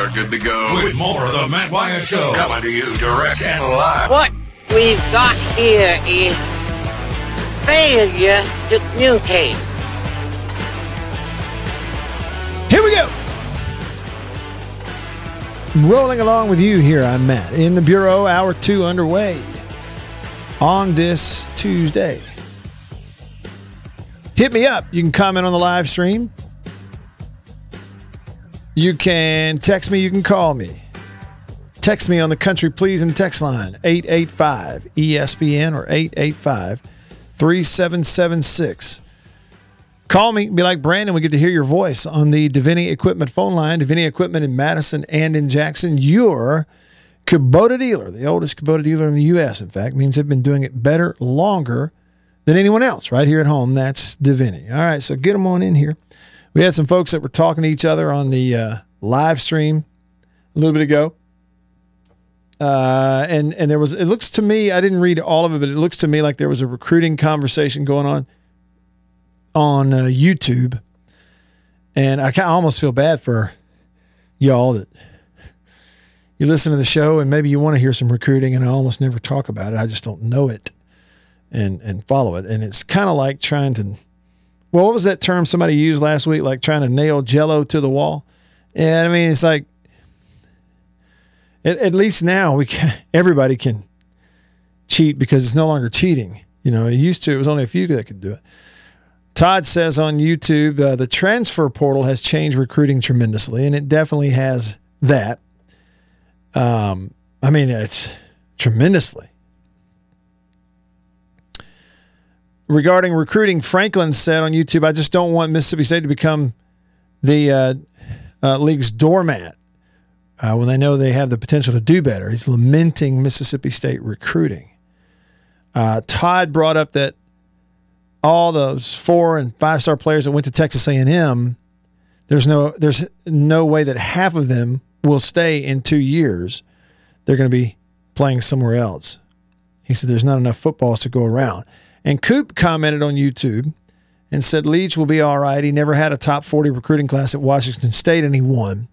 are good to go. With more of the Matt Wyatt Show. Coming to you direct and live. What we've got here is failure to communicate. Here we go. Rolling along with you here, I'm Matt in the Bureau, hour two underway on this Tuesday. Hit me up. You can comment on the live stream. You can text me. You can call me. Text me on the Country Pleasing text line 885 ESPN or 885 3776. Call me, be like Brandon. We get to hear your voice on the Deviney Equipment phone line. Deviney Equipment in Madison and in Jackson. Your Kubota dealer, the oldest Kubota dealer in the U.S., in fact, means they've been doing it better, longer than anyone else right here at home. That's Deviney. All right, so get them on in here. We had some folks that were talking to each other on the uh, live stream a little bit ago. Uh, and and there was it looks to me I didn't read all of it, but it looks to me like there was a recruiting conversation going on on uh, YouTube, and I kind of almost feel bad for y'all that you listen to the show and maybe you want to hear some recruiting, and I almost never talk about it. I just don't know it and and follow it, and it's kind of like trying to. Well, what was that term somebody used last week? Like trying to nail Jello to the wall. And I mean, it's like at, at least now we can. Everybody can cheat because it's no longer cheating. You know, it used to. It was only a few that could do it. Todd says on YouTube, uh, the transfer portal has changed recruiting tremendously, and it definitely has that. Um, I mean, it's tremendously. Regarding recruiting, Franklin said on YouTube, I just don't want Mississippi State to become the uh, uh, league's doormat uh, when they know they have the potential to do better. He's lamenting Mississippi State recruiting. Uh, Todd brought up that all those four and five star players that went to Texas A&M, there's no there's no way that half of them will stay in two years. They're going to be playing somewhere else. He said there's not enough footballs to go around. And Coop commented on YouTube and said Leach will be all right. He never had a top 40 recruiting class at Washington State and he won.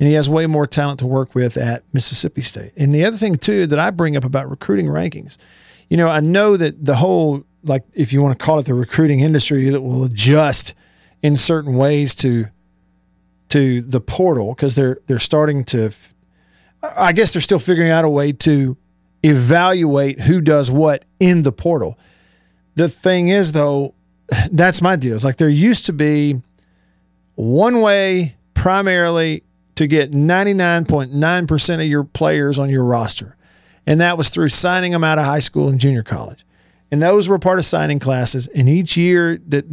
And he has way more talent to work with at Mississippi State. And the other thing, too, that I bring up about recruiting rankings, you know, I know that the whole, like, if you want to call it the recruiting industry, that will adjust in certain ways to to the portal because they're they're starting to I guess they're still figuring out a way to evaluate who does what in the portal. The thing is though, that's my deal. It's like there used to be one way primarily to get 99.9% of your players on your roster. And that was through signing them out of high school and junior college. And those were part of signing classes. And each year that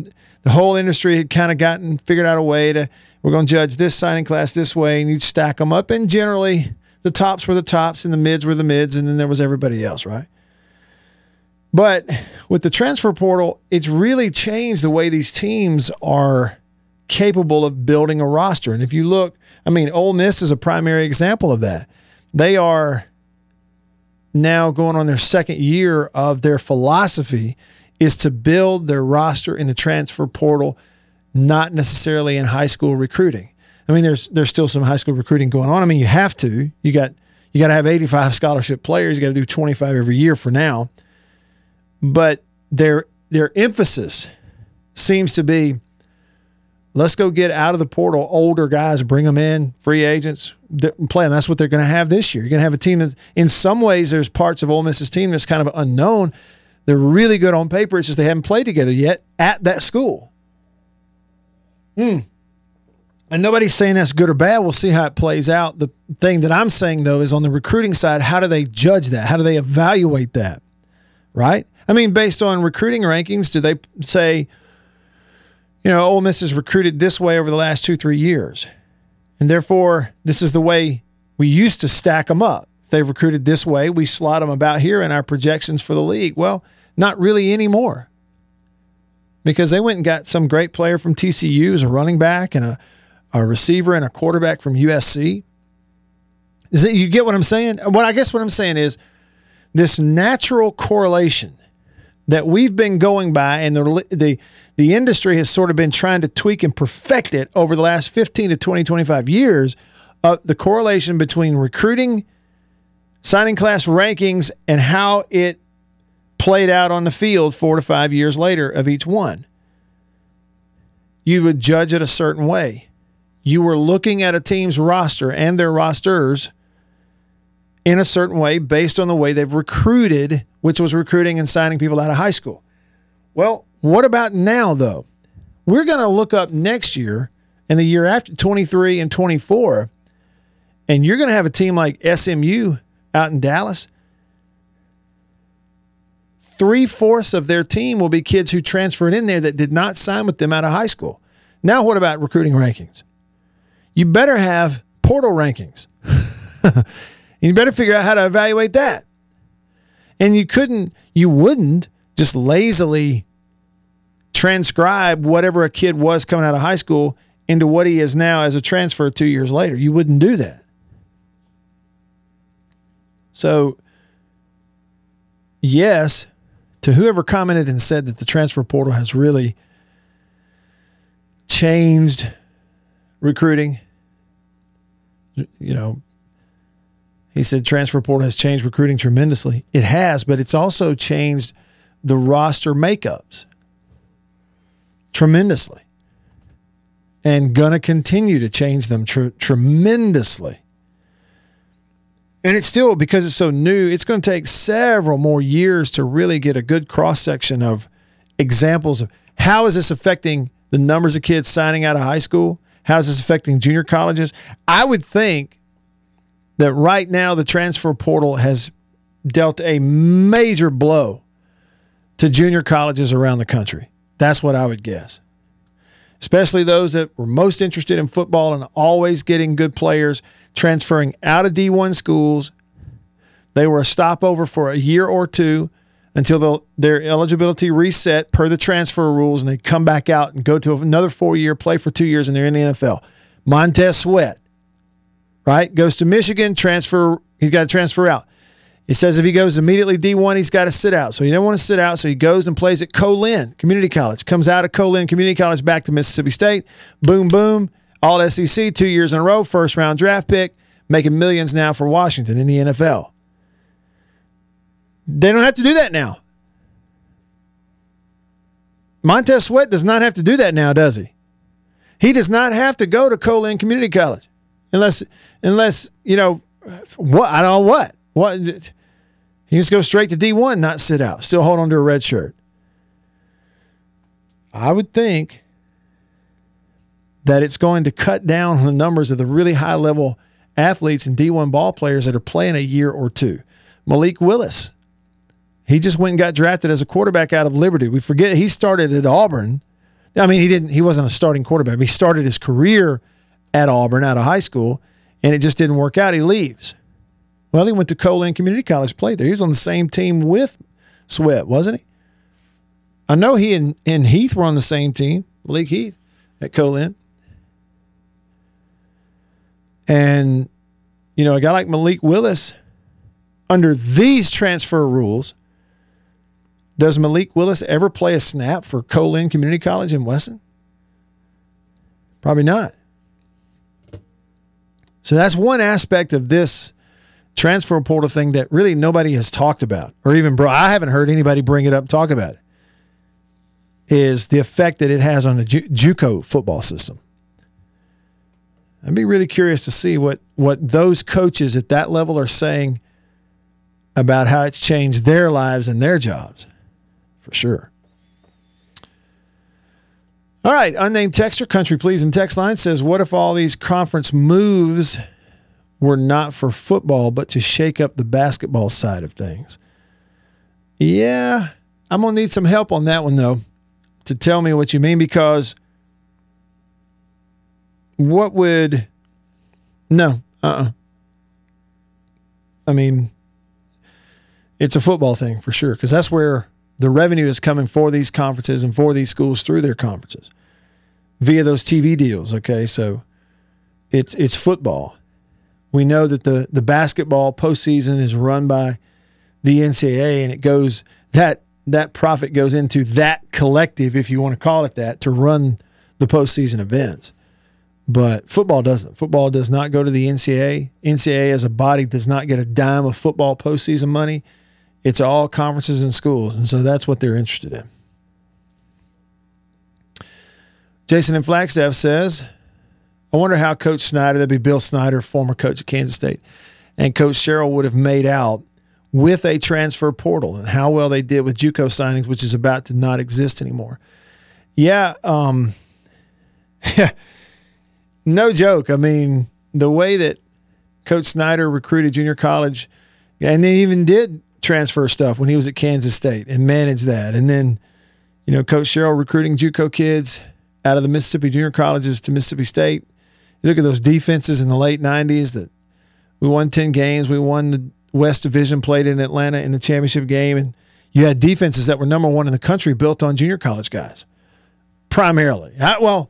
the whole industry had kind of gotten figured out a way to we're going to judge this signing class this way and you'd stack them up. And generally the tops were the tops and the mids were the mids. And then there was everybody else, right? But with the transfer portal, it's really changed the way these teams are capable of building a roster. And if you look, I mean, Ole Miss is a primary example of that. They are now going on their second year of their philosophy is to build their roster in the transfer portal, not necessarily in high school recruiting. I mean, there's there's still some high school recruiting going on. I mean, you have to. You got you got to have 85 scholarship players. You got to do 25 every year for now but their their emphasis seems to be let's go get out of the portal older guys, bring them in, free agents, play them. That's what they're going to have this year. You're going to have a team that, in some ways, there's parts of Ole Miss's team that's kind of unknown. They're really good on paper. It's just they haven't played together yet at that school. Hmm. And nobody's saying that's good or bad. We'll see how it plays out. The thing that I'm saying, though, is on the recruiting side, how do they judge that? How do they evaluate that? Right? I mean, based on recruiting rankings, do they say, you know, Ole Miss has recruited this way over the last two, three years, and therefore this is the way we used to stack them up. If they've recruited this way, we slot them about here in our projections for the league. Well, not really anymore, because they went and got some great player from TCU as a running back and a, a receiver and a quarterback from USC. Is it you get what I'm saying? What I guess what I'm saying is this natural correlation that we've been going by and the, the, the industry has sort of been trying to tweak and perfect it over the last 15 to 20, 25 years uh, the correlation between recruiting, signing class rankings, and how it played out on the field four to five years later of each one. You would judge it a certain way. You were looking at a team's roster and their rosters in a certain way based on the way they've recruited, which was recruiting and signing people out of high school. Well, what about now, though? We're going to look up next year and the year after 23 and 24, and you're going to have a team like SMU out in Dallas. Three fourths of their team will be kids who transferred in there that did not sign with them out of high school. Now, what about recruiting rankings? You better have portal rankings. you better figure out how to evaluate that. And you couldn't, you wouldn't just lazily transcribe whatever a kid was coming out of high school into what he is now as a transfer two years later. You wouldn't do that. So, yes, to whoever commented and said that the transfer portal has really changed recruiting, you know, he said transfer portal has changed recruiting tremendously. It has, but it's also changed the roster makeups tremendously and going to continue to change them tr- tremendously. And it's still, because it's so new, it's going to take several more years to really get a good cross section of examples of how is this affecting the numbers of kids signing out of high school? How is this affecting junior colleges? I would think that right now the transfer portal has dealt a major blow to junior colleges around the country. That's what I would guess especially those that were most interested in football and always getting good players transferring out of D1 schools. They were a stopover for a year or two until the, their eligibility reset per the transfer rules, and they come back out and go to another four year, play for two years, and they're in the NFL. Montez Sweat, right, goes to Michigan, transfer. He's got to transfer out. It says if he goes immediately D1, he's got to sit out. So he didn't want to sit out. So he goes and plays at Co-Lin Community College. Comes out of Co-Lin Community College back to Mississippi State. Boom, boom. All SEC two years in a row. First round draft pick. Making millions now for Washington in the NFL. They don't have to do that now. Montez Sweat does not have to do that now, does he? He does not have to go to Co-Lin Community College unless, unless you know, what I don't know what. What he just go straight to D1, not sit out, still hold on to a red shirt. I would think that it's going to cut down on the numbers of the really high level athletes and D1 ball players that are playing a year or two. Malik Willis, he just went and got drafted as a quarterback out of Liberty. We forget he started at Auburn. I mean, he didn't. He wasn't a starting quarterback. He started his career at Auburn out of high school, and it just didn't work out. He leaves. Well, he went to Co-Lin Community College, played there. He was on the same team with Sweat, wasn't he? I know he and, and Heath were on the same team, Malik Heath at Co-Lin. And, you know, a guy like Malik Willis, under these transfer rules, does Malik Willis ever play a snap for Co-Lin Community College in Wesson? Probably not. So that's one aspect of this transfer portal thing that really nobody has talked about, or even bro, I haven't heard anybody bring it up, talk about it, is the effect that it has on the Ju- JUCO football system. I'd be really curious to see what what those coaches at that level are saying about how it's changed their lives and their jobs, for sure. All right, unnamed texter, Country Pleasing text line says, "What if all these conference moves?" were not for football, but to shake up the basketball side of things. Yeah, I'm to need some help on that one, though, to tell me what you mean, because what would. No, uh uh-uh. uh I mean, it's a football thing for sure, because that's where the revenue is coming for these conferences and for these schools through their conferences via those TV deals. Okay, so it's it's football. We know that the the basketball postseason is run by the NCAA, and it goes that that profit goes into that collective, if you want to call it that, to run the postseason events. But football doesn't. Football does not go to the NCAA. NCAA as a body does not get a dime of football postseason money. It's all conferences and schools. And so that's what they're interested in. Jason in Flagstaff says, I wonder how Coach Snyder, that'd be Bill Snyder, former coach at Kansas State, and Coach Sherrill would have made out with a transfer portal and how well they did with JUCO signings, which is about to not exist anymore. Yeah, um, no joke. I mean, the way that Coach Snyder recruited junior college, and they even did transfer stuff when he was at Kansas State and managed that, and then you know Coach Sherrill recruiting JUCO kids out of the Mississippi junior colleges to Mississippi State. You look at those defenses in the late '90s that we won ten games, we won the West Division, played in Atlanta in the championship game, and you had defenses that were number one in the country built on junior college guys, primarily. I, well,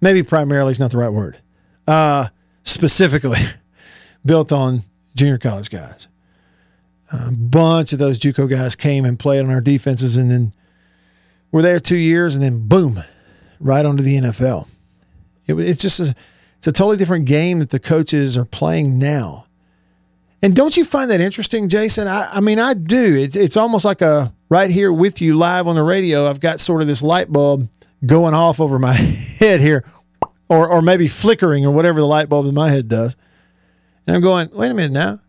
maybe primarily is not the right word. Uh, specifically, built on junior college guys. A bunch of those JUCO guys came and played on our defenses, and then were there two years, and then boom, right onto the NFL. It, it's just a, it's a totally different game that the coaches are playing now. And don't you find that interesting, Jason? I, I mean, I do. It, it's almost like a right here with you live on the radio. I've got sort of this light bulb going off over my head here, or or maybe flickering or whatever the light bulb in my head does. And I'm going, wait a minute now.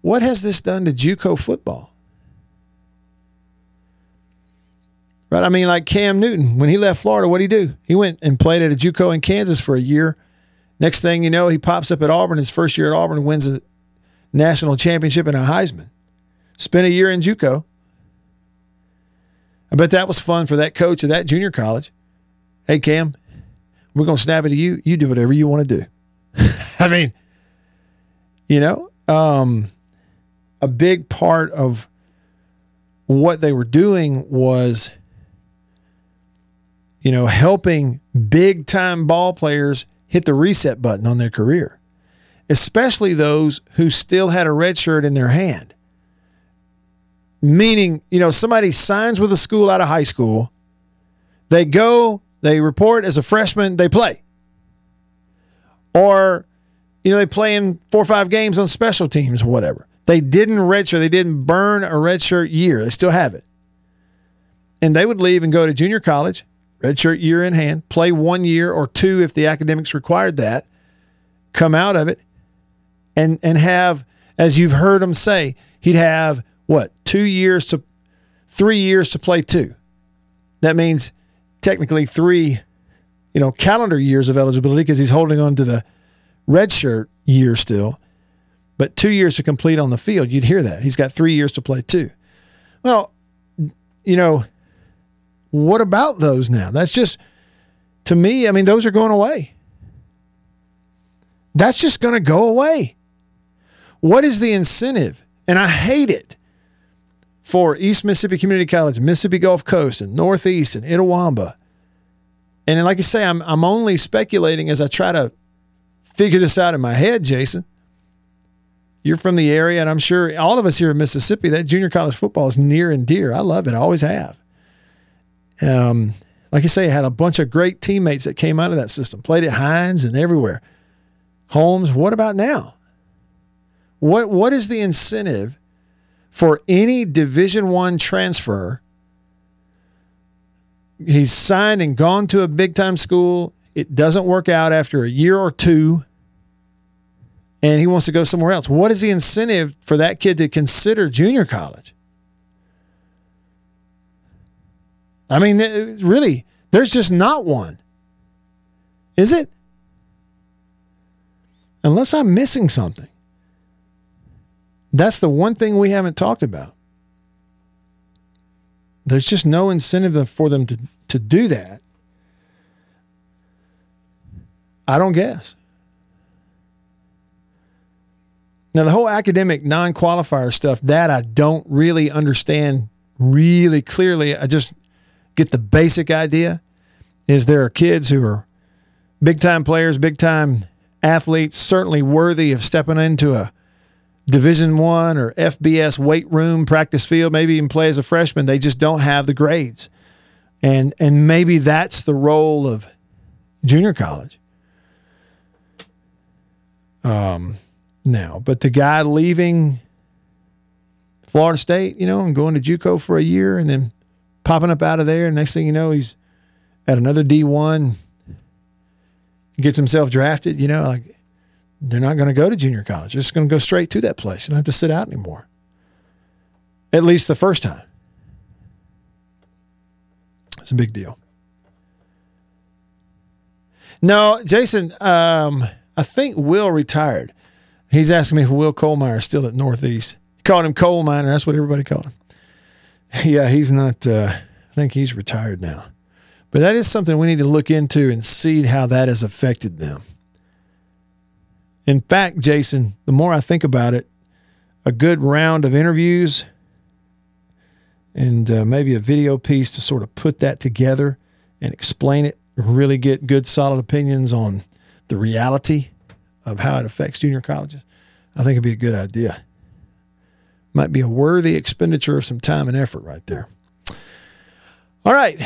What has this done to JUCO football? Right? I mean, like Cam Newton, when he left Florida, what did he do? He went and played at a JUCO in Kansas for a year. Next thing you know, he pops up at Auburn. His first year at Auburn, wins a national championship and a Heisman. Spent a year in JUCO. I bet that was fun for that coach at that junior college. Hey, Cam, we're going to snap it to you. You do whatever you want to do. I mean, you know, um, a big part of what they were doing was you know, helping big time ball players hit the reset button on their career, especially those who still had a red shirt in their hand. Meaning, you know, somebody signs with a school out of high school, they go, they report as a freshman, they play. Or, you know, they play in four or five games on special teams or whatever. They didn't redshirt, they didn't burn a redshirt year. They still have it. And they would leave and go to junior college redshirt year in hand, play one year or two if the academics required that, come out of it, and and have, as you've heard him say, he'd have what two years to, three years to play two. That means technically three, you know, calendar years of eligibility because he's holding on to the redshirt year still, but two years to complete on the field. You'd hear that he's got three years to play two. Well, you know what about those now? That's just, to me, I mean, those are going away. That's just going to go away. What is the incentive? And I hate it for East Mississippi Community College, Mississippi Gulf Coast, and Northeast, and Itawamba. And like I say, I'm, I'm only speculating as I try to figure this out in my head, Jason. You're from the area, and I'm sure all of us here in Mississippi, that junior college football is near and dear. I love it. I always have. Um, like I say, I had a bunch of great teammates that came out of that system, played at Hinds and everywhere. Holmes, what about now? What what is the incentive for any Division One transfer? He's signed and gone to a big time school. It doesn't work out after a year or two, and he wants to go somewhere else. What is the incentive for that kid to consider junior college? I mean, really, there's just not one. Is it? Unless I'm missing something. That's the one thing we haven't talked about. There's just no incentive for them to, to do that. I don't guess. Now, the whole academic non qualifier stuff, that I don't really understand really clearly. I just get the basic idea is there are kids who are big time players, big time athletes, certainly worthy of stepping into a Division One or FBS weight room practice field, maybe even play as a freshman. They just don't have the grades, and and maybe that's the role of junior college. um, now. But the guy leaving Florida State, you know, and going to JUCO for a year and then popping up out of there. And next thing you know, he's at another D1, gets himself drafted. You know, like they're not going to go to junior college. They're just going to go straight to that place. You don't have to sit out anymore. At least the first time. It's a big deal. No, Jason, um, I think Will retired. He's asking me if Will Colemeyer is still at Northeast. He called him coal miner. That's what everybody called him. Yeah, he's not. Uh, I think he's retired now. But that is something we need to look into and see how that has affected them. In fact, Jason, the more I think about it, a good round of interviews and uh, maybe a video piece to sort of put that together and explain it, really get good, solid opinions on the reality of how it affects junior colleges, I think it'd be a good idea. Might be a worthy expenditure of some time and effort right there. All right.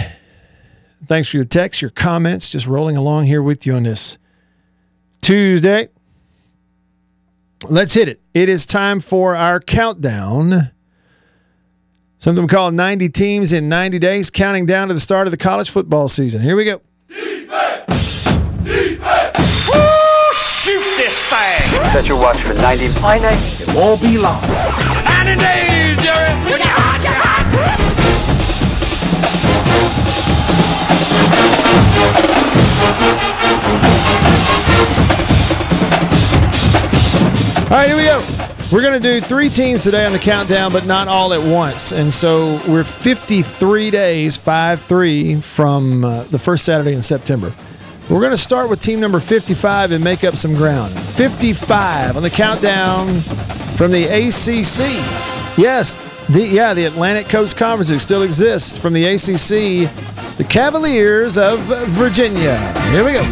Thanks for your text, your comments, just rolling along here with you on this Tuesday. Let's hit it. It is time for our countdown. Something we call 90 teams in 90 days, counting down to the start of the college football season. Here we go. Shoot this thing! Set your watch for 90. It won't be long. 90 days, Jerry! All right, here we go. We're going to do three teams today on the countdown, but not all at once. And so we're 53 days, 5 3 from uh, the first Saturday in September. We're going to start with team number 55 and make up some ground. 55 on the countdown from the ACC. Yes, the yeah, the Atlantic Coast Conference still exists from the ACC. The Cavaliers of Virginia. Here we go.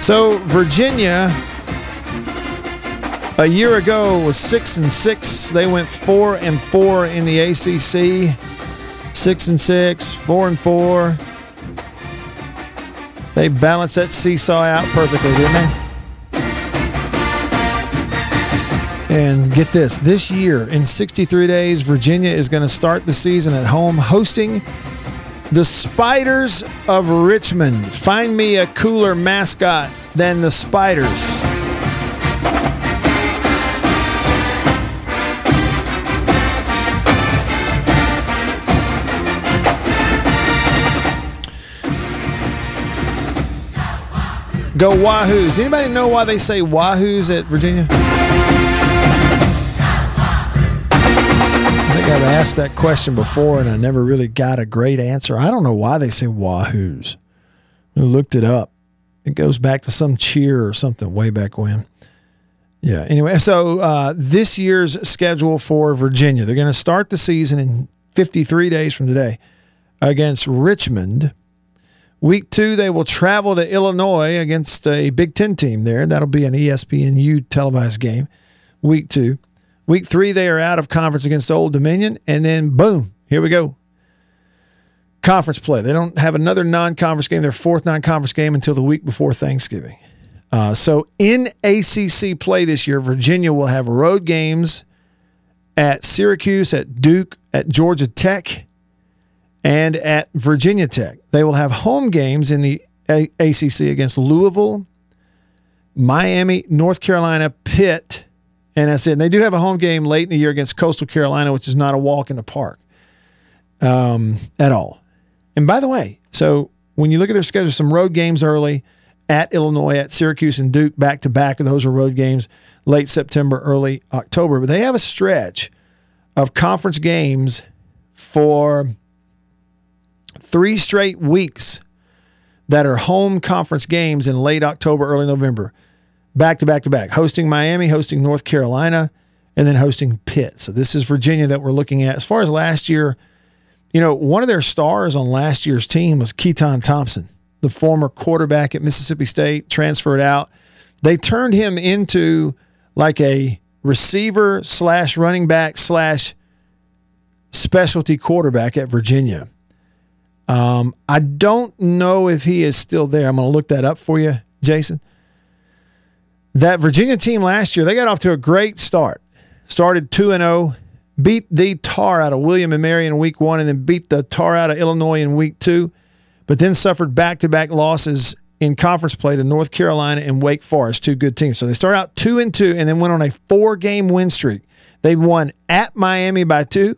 So Virginia a year ago was six and six. They went four and four in the ACC. Six and six, four and four. They balanced that seesaw out perfectly, didn't they? And get this this year, in 63 days, Virginia is going to start the season at home hosting the Spiders of Richmond. Find me a cooler mascot than the Spiders. Go Wahoos. Anybody know why they say Wahoos at Virginia? I think I've asked that question before and I never really got a great answer. I don't know why they say Wahoos. I looked it up. It goes back to some cheer or something way back when. Yeah. Anyway, so uh, this year's schedule for Virginia, they're going to start the season in 53 days from today against Richmond. Week two, they will travel to Illinois against a Big Ten team there. That'll be an ESPNU televised game. Week two. Week three, they are out of conference against Old Dominion. And then, boom, here we go. Conference play. They don't have another non conference game, their fourth non conference game until the week before Thanksgiving. Uh, so in ACC play this year, Virginia will have road games at Syracuse, at Duke, at Georgia Tech, and at Virginia Tech. They will have home games in the A- ACC against Louisville, Miami, North Carolina, Pitt, and that's it. And they do have a home game late in the year against Coastal Carolina, which is not a walk in the park um, at all. And by the way, so when you look at their schedule, some road games early at Illinois, at Syracuse, and Duke back to back. Those are road games late September, early October. But they have a stretch of conference games for three straight weeks that are home conference games in late October, early November, back to back to back, hosting Miami, hosting North Carolina, and then hosting Pitt. So this is Virginia that we're looking at. As far as last year, you know, one of their stars on last year's team was Keytaon Thompson, the former quarterback at Mississippi State, transferred out. They turned him into like a receiver slash running back slash specialty quarterback at Virginia. Um, I don't know if he is still there. I'm going to look that up for you, Jason. That Virginia team last year, they got off to a great start. Started 2 and 0, beat the tar out of William and Mary in week 1 and then beat the tar out of Illinois in week 2, but then suffered back-to-back losses in conference play to North Carolina and Wake Forest, two good teams. So they start out 2 and 2 and then went on a four-game win streak. They won at Miami by 2.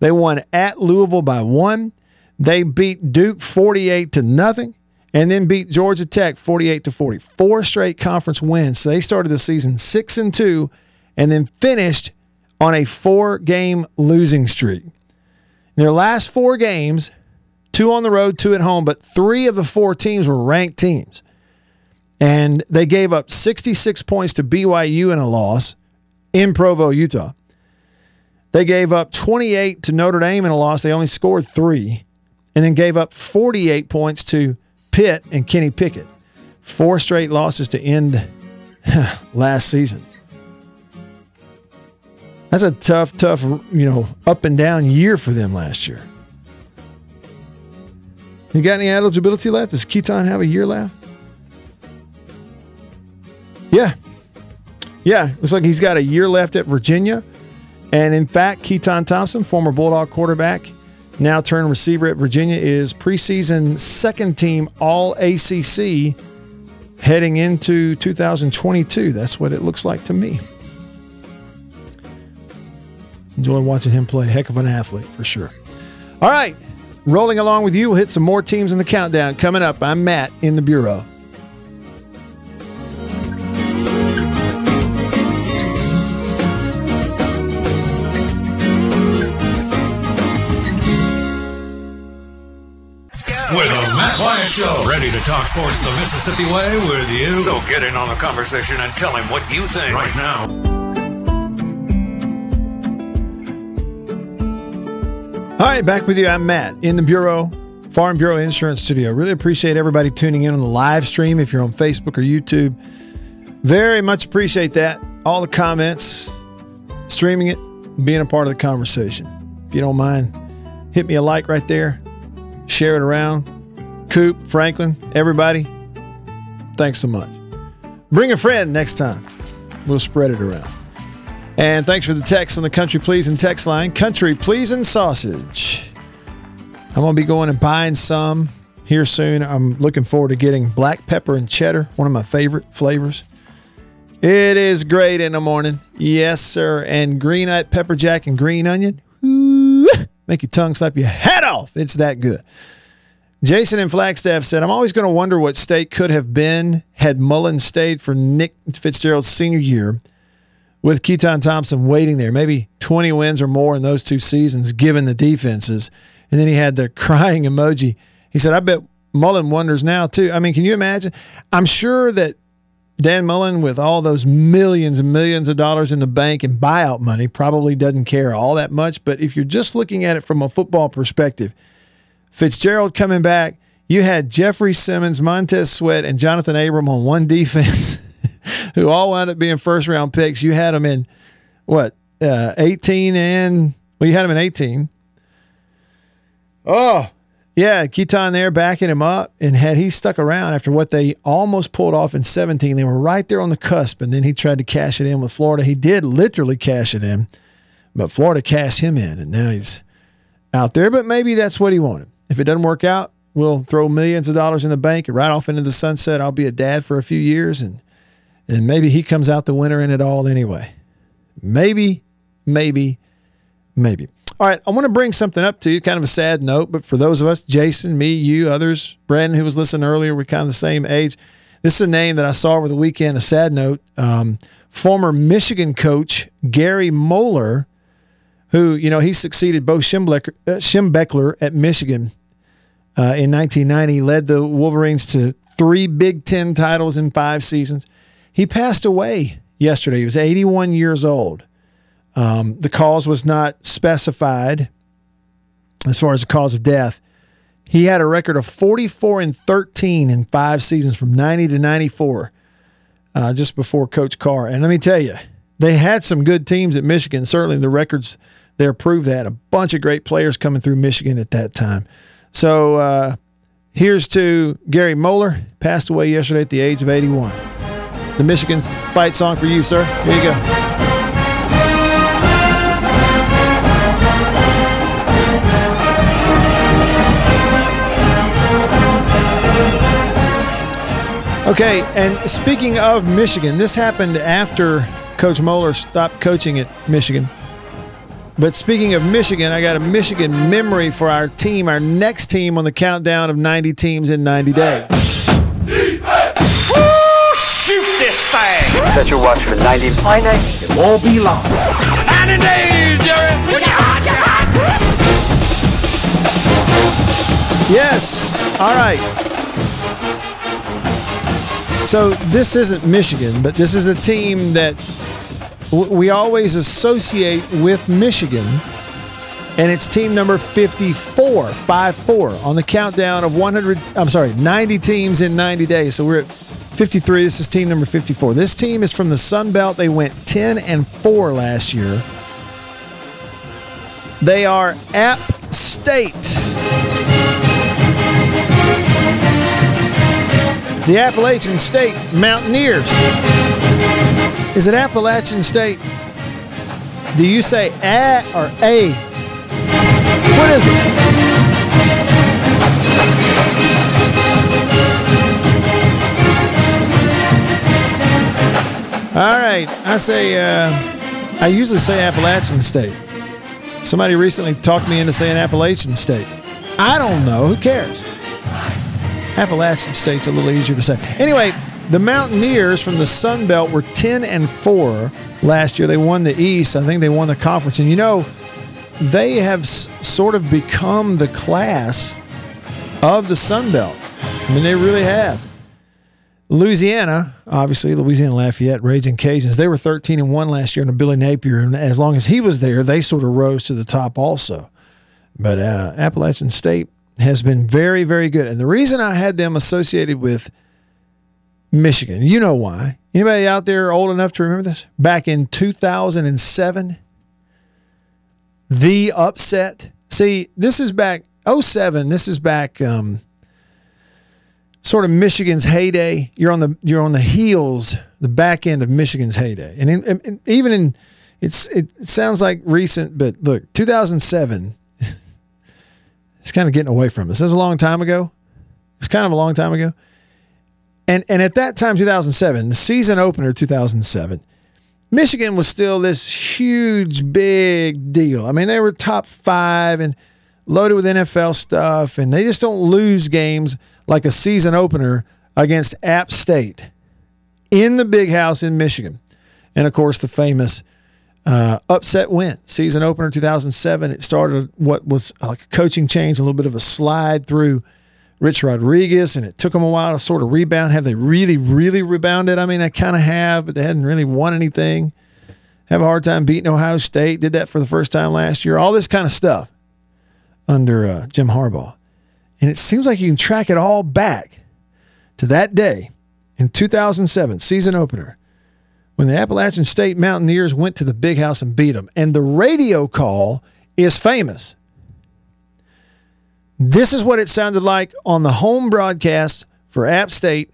They won at Louisville by 1. They beat Duke 48 to nothing and then beat Georgia Tech 48 to 40. Four straight conference wins. So they started the season 6 and 2 and then finished on a four-game losing streak. In their last 4 games, two on the road, two at home, but 3 of the 4 teams were ranked teams. And they gave up 66 points to BYU in a loss in Provo, Utah. They gave up 28 to Notre Dame in a loss. They only scored 3 and then gave up 48 points to Pitt and Kenny Pickett. Four straight losses to end last season. That's a tough, tough, you know, up and down year for them last year. You got any eligibility left? Does Keytaon have a year left? Yeah. Yeah. Looks like he's got a year left at Virginia. And in fact, Keytaon Thompson, former Bulldog quarterback, now turn receiver at Virginia, is preseason second team All ACC heading into 2022. That's what it looks like to me. Enjoy watching him play. Heck of an athlete for sure. All right. Rolling along with you, we'll hit some more teams in the countdown. Coming up, I'm Matt in the Bureau. Matt Show. Ready to talk sports the Mississippi way with you. So get in on the conversation and tell him what you think right now. All right, back with you. I'm Matt in the Bureau, Farm Bureau Insurance Studio. Really appreciate everybody tuning in on the live stream if you're on Facebook or YouTube. Very much appreciate that. All the comments, streaming it, being a part of the conversation. If you don't mind, hit me a like right there, share it around. Coop, Franklin, everybody, thanks so much. Bring a friend next time. We'll spread it around. And thanks for the text on the Country Pleasing text line. Country Pleasing Sausage. I'm going to be going and buying some here soon. I'm looking forward to getting black pepper and cheddar, one of my favorite flavors. It is great in the morning. Yes, sir. And green pepper jack and green onion. Ooh, make your tongue slap your head off. It's that good. Jason in Flagstaff said, I'm always going to wonder what state could have been had Mullen stayed for Nick Fitzgerald's senior year with Keytaon Thompson waiting there. Maybe 20 wins or more in those two seasons, given the defenses. And then he had the crying emoji. He said, I bet Mullen wonders now, too. I mean, can you imagine? I'm sure that Dan Mullen, with all those millions and millions of dollars in the bank and buyout money, probably doesn't care all that much. But if you're just looking at it from a football perspective, Fitzgerald coming back, you had Jeffrey Simmons, Montez Sweat, and Johnathan Abram on one defense, who all wound up being first round picks. You had them in what, uh, 18 and, well, you had them in 18. Oh, yeah, Keytaon there backing him up. And had he stuck around after what they almost pulled off in 17, they were right there on the cusp. And then he tried to cash it in with Florida. He did literally cash it in, but Florida cashed him in. And now he's out there. But maybe that's what he wanted. If it doesn't work out, we'll throw millions of dollars in the bank and right off into the sunset. I'll be a dad for a few years. And, and maybe he comes out the winner in it all anyway. Maybe, maybe, maybe. All right, I want to bring something up to you, kind of a sad note, but for those of us, Jason, me, you, others, Brandon, who was listening earlier, we're kind of the same age. This is a name that I saw over the weekend, a sad note. Um, former Michigan coach Gary Moeller, who, you know, he succeeded Bo uh, Schembechler at Michigan uh, in 1990, led the Wolverines to three Big Ten titles in five seasons. He passed away yesterday. He was 81 years old. Um, the cause was not specified as far as the cause of death. He had a record of 44 and 13 in five seasons from 90 to 94, uh, just before Coach Carr. And let me tell you, they had some good teams at Michigan. Certainly the records there prove that. A bunch of great players coming through Michigan at that time. So uh, here's to Gary Moeller, passed away yesterday at the age of 81. The Michigan fight song for you, sir. Here you go. Okay, and speaking of Michigan, this happened after Coach Moeller stopped coaching at Michigan. But speaking of Michigan, I got a Michigan memory for our team, our next team on the countdown of 90 teams in 90 days. Shoot this thing! Set your watch for 90. It won't be long. 90 days, Jerry! Yes. All right. So this isn't Michigan, but this is a team that we always associate with Michigan. And it's team number 54, 5-4 on the countdown of 100, I'm sorry, 90 teams in 90 days. So we're at 53. This is team number 54. This team is from the Sun Belt. They went 10 and 4 last year. They are App State. The Appalachian State Mountaineers. Is it Appalachian State? Do you say a or a? What is it? All right, I say uh, I usually say Appalachian State. Somebody recently talked me into saying Appalachian State. I don't know. Who cares? Appalachian State's a little easier to say. Anyway, the Mountaineers from the Sun Belt were 10 and 4 last year. They won the East. I think they won the conference. And you know, they have s- sort of become the class of the Sun Belt. I mean, they really have. Louisiana, obviously, Louisiana Lafayette, Raging Cajuns, they were 13 and 1 last year under Billy Napier. And as long as he was there, they sort of rose to the top also. But uh, Appalachian State has been very, very good. And the reason I had them associated with Michigan, you know why. Anybody out there old enough to remember this? Back in 2007, the upset. See, this is back 07. This is back um, sort of Michigan's heyday. You're on the you're on the heels, the back end of Michigan's heyday, and, in, and- even in it's it, it sounds like recent, but look, 2007. It's kind of getting away from us. Was a long time ago. It's kind of a long time ago. And and at that time, 2007, the season opener, 2007, Michigan was still this huge, big deal. I mean, they were top five and loaded with NFL stuff, and they just don't lose games like a season opener against App State in the big house in Michigan. And of course, the famous uh, upset win, season opener 2007. It started what was like a coaching change, a little bit of a slide through Rich Rodriguez, and it took them a while to sort of rebound. Have they really, really rebounded? I mean, they kind of have, but they hadn't really won anything. Have a hard time beating Ohio State. Did that for the first time last year. All this kind of stuff under uh, Jim Harbaugh. And it seems like you can track it all back to that day in 2007, season opener, when the Appalachian State Mountaineers went to the big house and beat them. And the radio call is famous. This is what it sounded like on the home broadcast for App State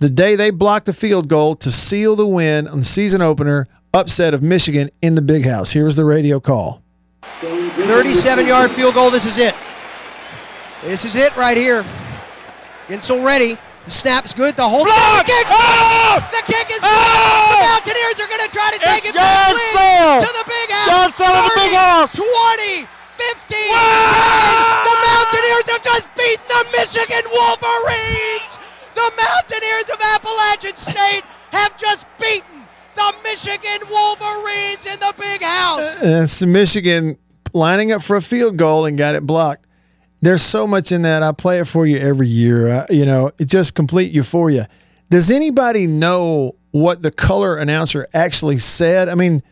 the day they blocked a field goal to seal the win on the season opener upset of Michigan in the big house. Here was the radio call. 37 yard field goal. This is it. This is it right here. Gensel ready. The snap's good. The whole Block! The kick's Oh! The kick is Oh! good. Ah! The Mountaineers are going to try to take It's it back Gensel! lead to the big house. Gensel in the big house! 20, 15, Wow! The Mountaineers have just beaten the Michigan Wolverines. The Mountaineers of Appalachian State have just beaten the Michigan Wolverines in the big house. That's Michigan lining up for a field goal and got it blocked. There's so much in that. I play it for you every year. Uh, you know, it's just complete euphoria. Does anybody know what the color announcer actually said? I mean,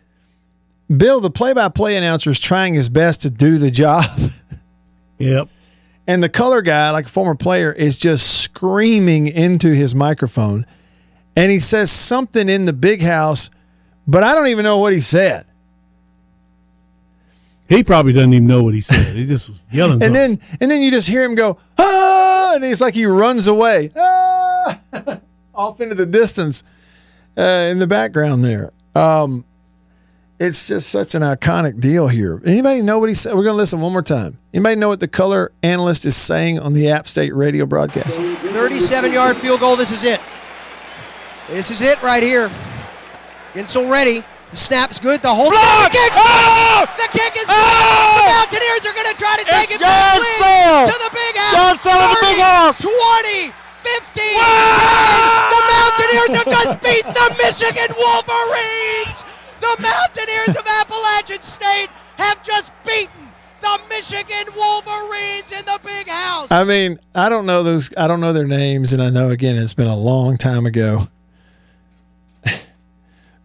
Bill, the play-by-play announcer, is trying his best to do the job. Yep. And the color guy, like a former player, is just screaming into his microphone. And he says something in the big house, but I don't even know what he said. He probably doesn't even know what he said. He just was yelling. and something. then and then you just hear him go ah, and it's like he runs away ah, off into the distance uh, in the background there. Um, it's just such an iconic deal here. Anybody know what he said? We're going to listen one more time. Anybody know what the color analyst is saying on the App State radio broadcast? 37 yard field goal. This is it. This is it right here. Gensel ready. The snap's good. The whole Block! The kick, Oh! the kick is Oh! The Mountaineers are going to try to take It's it back Gensel! to the big house. Gensel to the big house! 20, 15, Wow! 10. The Mountaineers have just beaten the Michigan Wolverines. The Mountaineers of Appalachian State have just beaten the Michigan Wolverines in the big house. I mean, I don't know those. I don't know their names, and I know again it's been a long time ago.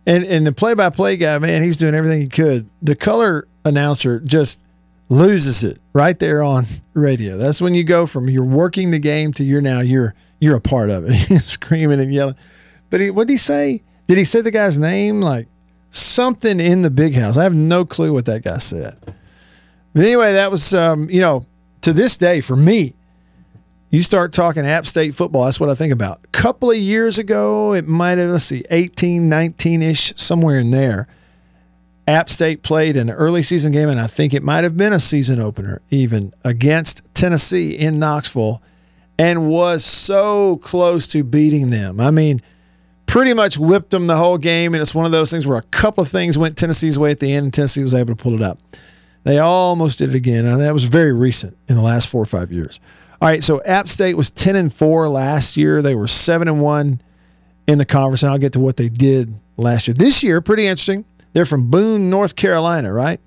And and the play by play guy, man, he's doing everything he could. The color announcer just loses it right there on radio. That's when you go from you're working the game to you're now you're you're a part of it. Screaming and yelling. But he, what did he say? Did he say the guy's name? Like something in the big house. I have no clue what that guy said. But anyway, that was um, you know, to this day for me, you start talking App State football, that's what I think about. A couple of years ago, it might have, let's see, 18, 19 ish, somewhere in there. App State played an early season game, and I think it might have been a season opener even against Tennessee in Knoxville and was so close to beating them. I mean, pretty much whipped them the whole game, and it's one of those things where a couple of things went Tennessee's way at the end, and Tennessee was able to pull it up. They almost did it again. And that was very recent in the last four or five years. All right, so App State was 10 and 4 last year. They were 7 and 1 in the conference, and I'll get to what they did last year. This year, pretty interesting. They're from Boone, North Carolina, right?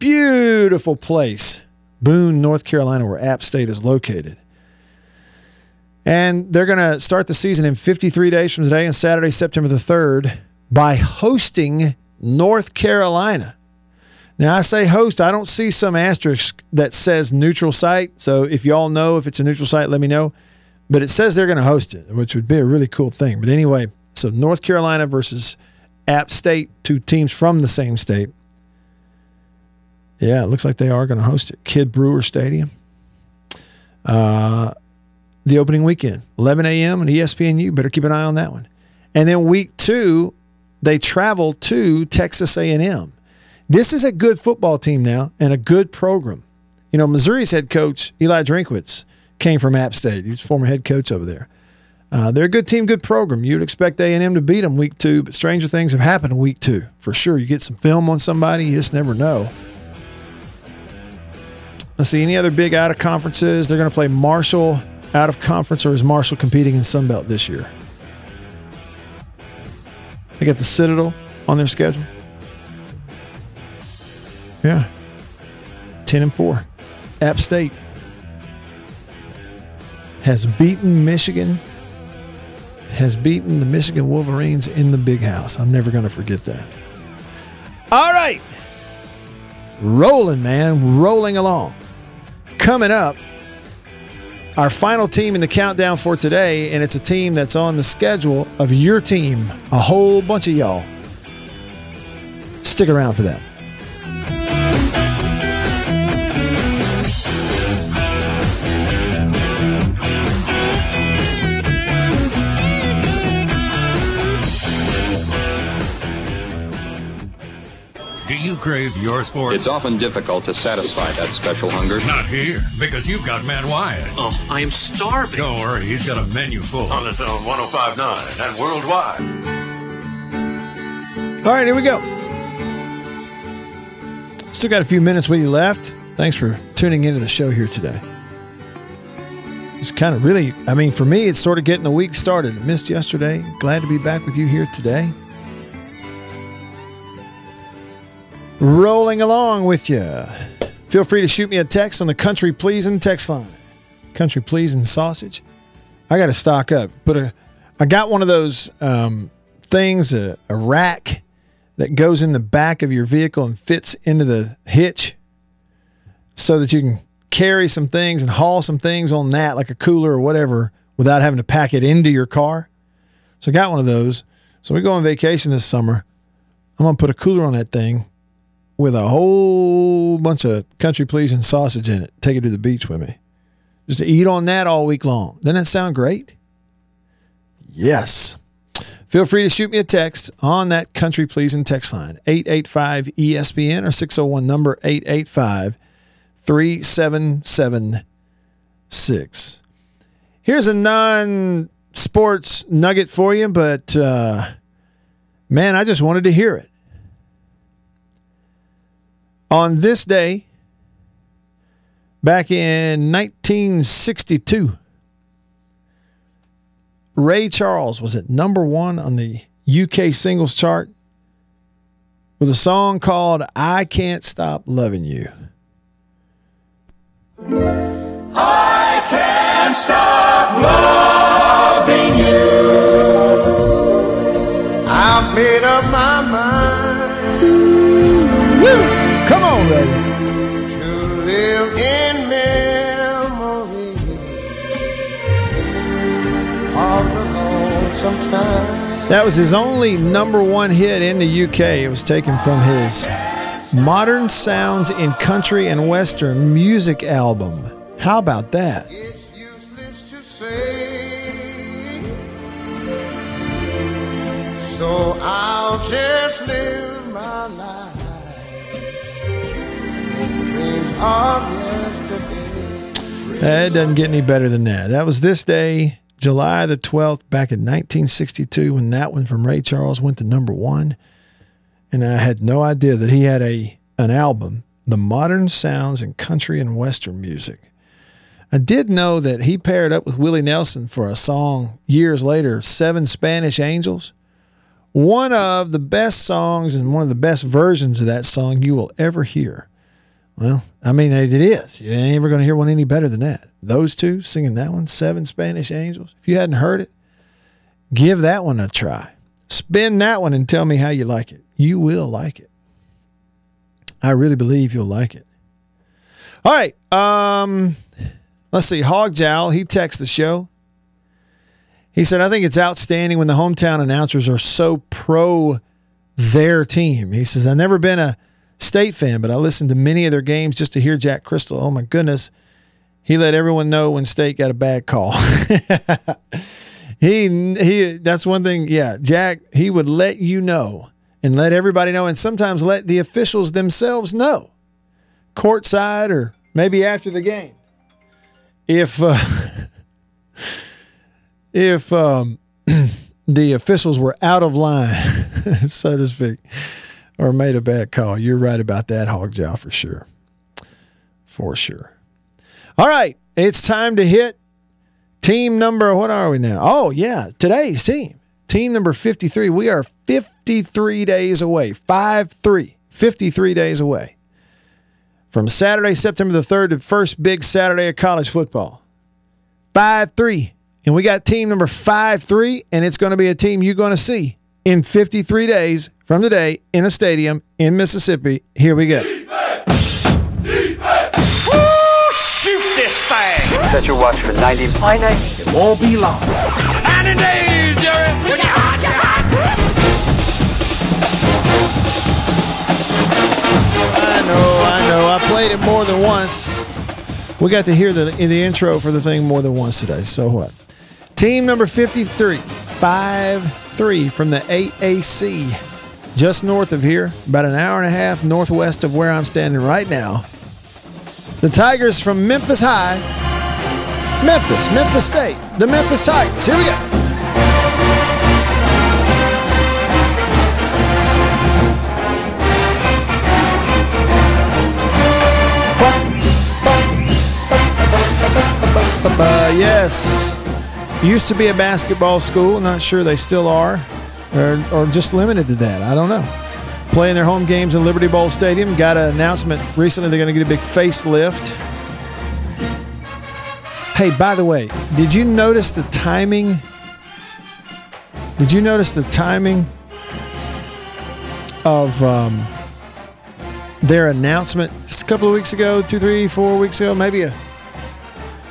Beautiful place. Boone, North Carolina, where App State is located. And they're going to start the season in 53 days from today on Saturday, September the 3rd, by hosting North Carolina. Now, I say host, I don't see some asterisk that says neutral site. So if y'all know if it's a neutral site, let me know. But it says they're going to host it, which would be a really cool thing. But anyway, so North Carolina versus App State, two teams from the same state. Yeah, it looks like they are going to host it. Kidd Brewer Stadium. Uh, the opening weekend, 11 a.m. on ESPNU. Better keep an eye on that one. And then week two, they travel to Texas A&M. This is a good football team now and a good program. You know, Missouri's head coach Eli Drinkwitz came from App State. He's former head coach over there. Uh, they're a good team, good program. You'd expect A&M to beat them week two, but stranger things have happened week two for sure. You get some film on somebody, you just never know. Let's see any other big out of conferences. They're going to play Marshall out of conference, or is Marshall competing in Sun Belt this year? They got the Citadel on their schedule. Yeah. 10 and 4. App State has beaten Michigan, has beaten the Michigan Wolverines in the big house. I'm never going to forget that. All right. Rolling, man, rolling along. Coming up, our final team in the countdown for today, and it's a team that's on the schedule of your team, a whole bunch of y'all. Stick around for that. Crave your sports? It's often difficult to satisfy that special hunger. Not here, because you've got Matt Wyatt. Oh, I am starving. Don't worry, he's got a menu full on his own 1059 and worldwide. All right, here we go. Still got a few minutes with you left. Thanks for tuning into the show here today. It's kind of really, I mean, for me, it's sort of getting the week started. Missed yesterday. Glad to be back with you here today. Rolling along with you. Feel free to shoot me a text on the Country Pleasing text line. Country Pleasing sausage. I got to stock up. Put a, I got one of those um, things, a, a rack that goes in the back of your vehicle and fits into the hitch so that you can carry some things and haul some things on that, like a cooler or whatever, without having to pack it into your car. So I got one of those. So we go on vacation this summer. I'm to put a cooler on that thing with a whole bunch of country pleasing sausage in it. Take it to the beach with me. Just to eat on that all week long. Doesn't that sound great? Yes. Feel free to shoot me a text on that country pleasing text line 885 ESPN or 601 number 885 3776. Here's a non sports nugget for you, but uh, man, I just wanted to hear it. On this day, back in 1962, Ray Charles was at number one on the UK singles chart with a song called I Can't Stop Loving You. I've made up That was his only number one hit in the UK. It was taken from his Modern Sounds in Country and Western music album. How about that? It's useless to say, so I'll just live my life. Dreams of yesterday. It doesn't get any better than that. That was this day, July the 12th, back in 1962, when that one from Ray Charles went to number one. And I had no idea that he had a an album, The Modern Sounds in Country and Western Music. I did know that he paired up with Willie Nelson for a song years later, Seven Spanish Angels. One of the best songs and one of the best versions of that song you will ever hear. Well, I mean, it is. You ain't ever going to hear one any better than that. Those two singing that one, Seven Spanish Angels. If you hadn't heard it, give that one a try. Spin that one and tell me how you like it. You will like it. I really believe you'll like it. All right. Um, let's see. Hog Jowl, he texted the show. He said, I think it's outstanding when the hometown announcers are so pro their team. He says, I've never been a state fan, but I listened to many of their games just to hear Jack Cristil. Oh my goodness. He let everyone know when state got a bad call. he he that's one thing, yeah. Jack, he would let you know and let everybody know and sometimes let the officials themselves know. Courtside or maybe after the game. If uh, if um, the officials were out of line, so to speak, or made a bad call. You're right about that, Hog Jowl, for sure. For sure. All right, it's time to hit team number, what are we now? Oh, yeah, today's team. Team number 53. We are 53 days away, 5 3, 53 days away from Saturday, September the 3rd, the first big Saturday of college football. 5 3. And we got team number 5 3, and it's going to be a team you're going to see in 53 days from today in a stadium in Mississippi. Here we go. Shoot this thing! Set your watch for 90. It won't be long. And in danger! I know, I know. I played it more than once. We got to hear the the intro for the thing more than once today. So what? Team number 53, 5 3 from the AAC, just north of here, about an hour and a half northwest of where I'm standing right now. The Tigers from Memphis High, Memphis, Memphis State, the Memphis Tigers. Here we go. Uh, yes. Used to be a basketball school. Not sure they still are, or, or just limited to that. I don't know. Playing their home games in Liberty Bowl Stadium. Got an announcement recently they're going to get a big facelift. Hey, by the way, did you notice the timing? Did you notice the timing of um, their announcement just a couple of weeks ago, two, three, four weeks ago, maybe a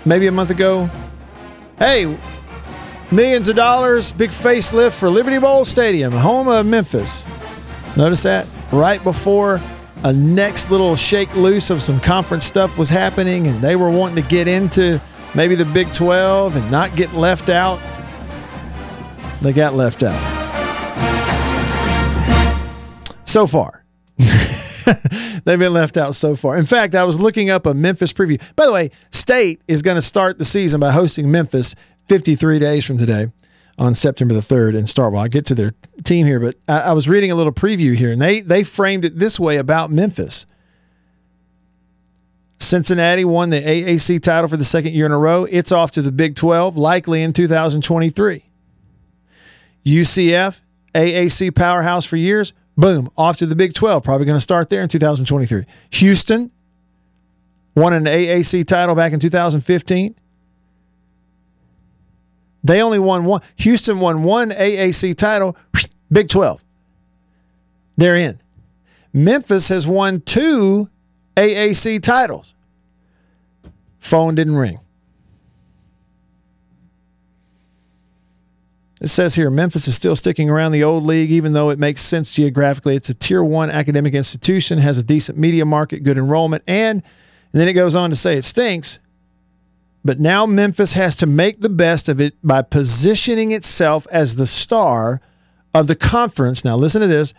maybe a month ago. Hey, millions of dollars, big facelift for Liberty Bowl Stadium, home of Memphis. Notice that right before a next little shake loose of some conference stuff was happening and they were wanting to get into maybe the Big 12 and not get left out, they got left out. So far. They've been left out so far. In fact, I was looking up a Memphis preview. By the way, State is going to start the season by hosting Memphis 53 days from today on September the 3rd in Starkville. I'll get to their team here, but I, I was reading a little preview here, and they, they framed it this way about Memphis. Cincinnati won the AAC title for the second year in a row. It's off to the Big 12, likely in 2023. UCF, AAC powerhouse for years, boom, off to the Big 12, probably going to start there in 2023. Houston won an AAC title back in 2015. They only won one. Houston won one AAC title, Big 12. They're in. Memphis has won two AAC titles. Phone didn't ring. It says here Memphis is still sticking around the old league, even though it makes sense geographically. It's a tier one academic institution, has a decent media market, good enrollment, and, and then it goes on to say it stinks. But now Memphis has to make the best of it by positioning itself as the star of the conference. Now, listen to this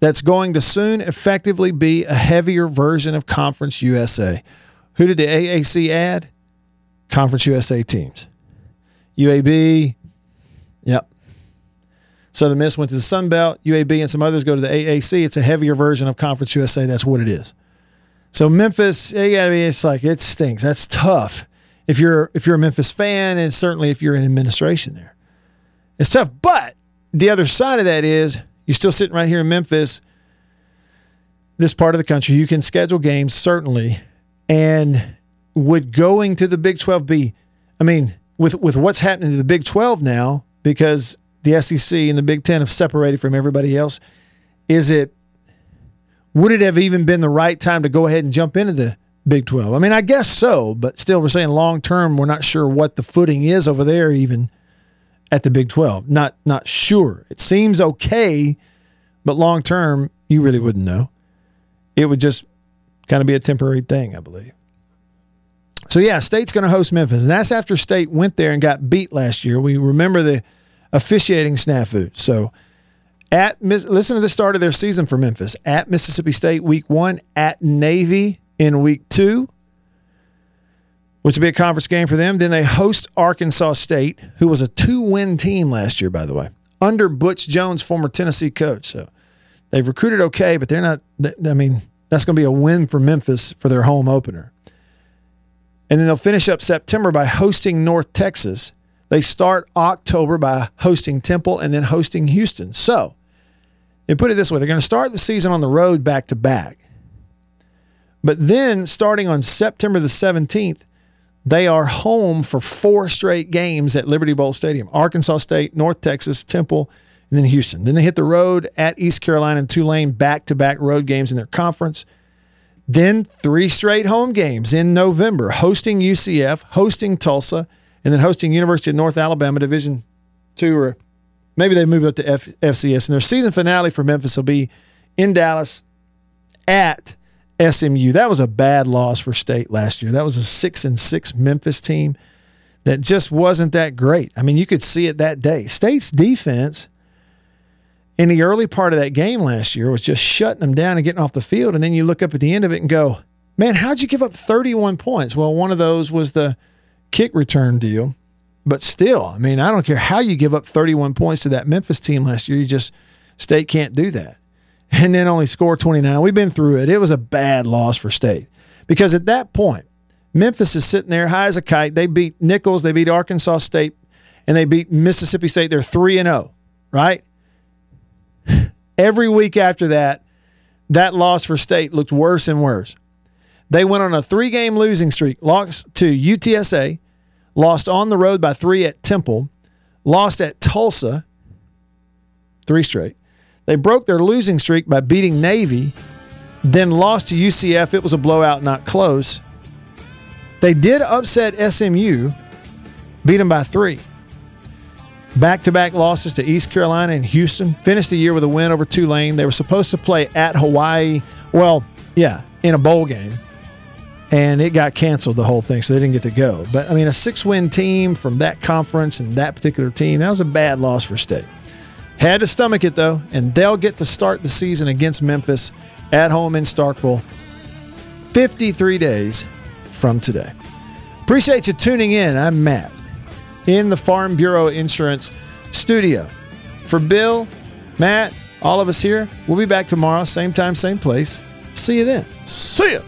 that's going to soon effectively be a heavier version of Conference USA. Who did the AAC add? Conference USA teams. UAB, yep. Southern Miss went to the Sun Belt. UAB and some others go to the AAC. It's a heavier version of Conference USA. That's what it is. So Memphis, yeah, it's like it stinks. That's tough. If you're if you're a Memphis fan, and certainly if you're in administration there, it's tough. But the other side of that is you're still sitting right here in Memphis, this part of the country. You can schedule games certainly, and would going to the Big 12 be? I mean, with with what's happening to the Big 12 now, because the SEC and the Big Ten have separated from everybody else, is it? Would it have even been the right time to go ahead and jump into the Big 12? I mean, I guess so, but still, we're saying long term, we're not sure what the footing is over there, even at the Big 12. Not not sure. It seems okay, but long term, you really wouldn't know. It would just kind of be a temporary thing, I believe. So yeah, State's going to host Memphis, and that's after State went there and got beat last year. We remember the officiating snafu. So at listen to the start of their season for Memphis at Mississippi State week one, at Navy in week two, which will be a conference game for them. Then they host Arkansas State, who was a two win team last year, by the way, under Butch Jones, former Tennessee coach. So they've recruited okay, but they're not, I mean, that's going to be a win for Memphis for their home opener. And then they'll finish up September by hosting North Texas. They start October by hosting Temple and then hosting Houston. So, they put it this way they're going to start the season on the road back to back. But then, starting on September the 17th, they are home for four straight games at Liberty Bowl Stadium Arkansas State, North Texas, Temple, and then Houston. Then they hit the road at East Carolina and Tulane, back to back road games in their conference. Then three straight home games in November, hosting UCF, hosting Tulsa, and then hosting University of North Alabama Division Two, or maybe they move up to F- FCS. And their season finale for Memphis will be in Dallas at SMU. That was a bad loss for State last year. That was a six and six Memphis team that just wasn't that great. I mean, you could see it that day. State's defense in the early part of that game last year was just shutting them down and getting off the field. And then you look up at the end of it and go, man, how'd you give up 31 points? Well, one of those was the kick return deal. But still, I mean, I don't care how you give up 31 points to that Memphis team last year. You just, State can't do that and then only score 29. We've been through it. It was a bad loss for State because at that point, Memphis is sitting there high as a kite. They beat Nicholls, they beat Arkansas State, and they beat Mississippi State. They're 3 and 0, right? Every week after that, that loss for State looked worse and worse. They went on a three game losing streak, lost to UTSA, lost on the road by three at Temple, lost at Tulsa, three straight, they broke their losing streak by beating Navy, then lost to UCF. It was a blowout, not close. They did upset SMU, beat them by three. Back to back losses to East Carolina and Houston. Finished the year with a win over Tulane. They were supposed to play at Hawaii. Well, Yeah, in a bowl game. And it got canceled, the whole thing, so they didn't get to go. But I mean, a six win team from that conference and that particular team, that was a bad loss for state. Had to stomach it, though, and they'll get to start the season against Memphis at home in Starkville 53 days from today. Appreciate you tuning in. I'm Matt in the Farm Bureau Insurance studio. For Bill, Matt, all of us here, we'll be back tomorrow, same time, same place. See you then. See ya.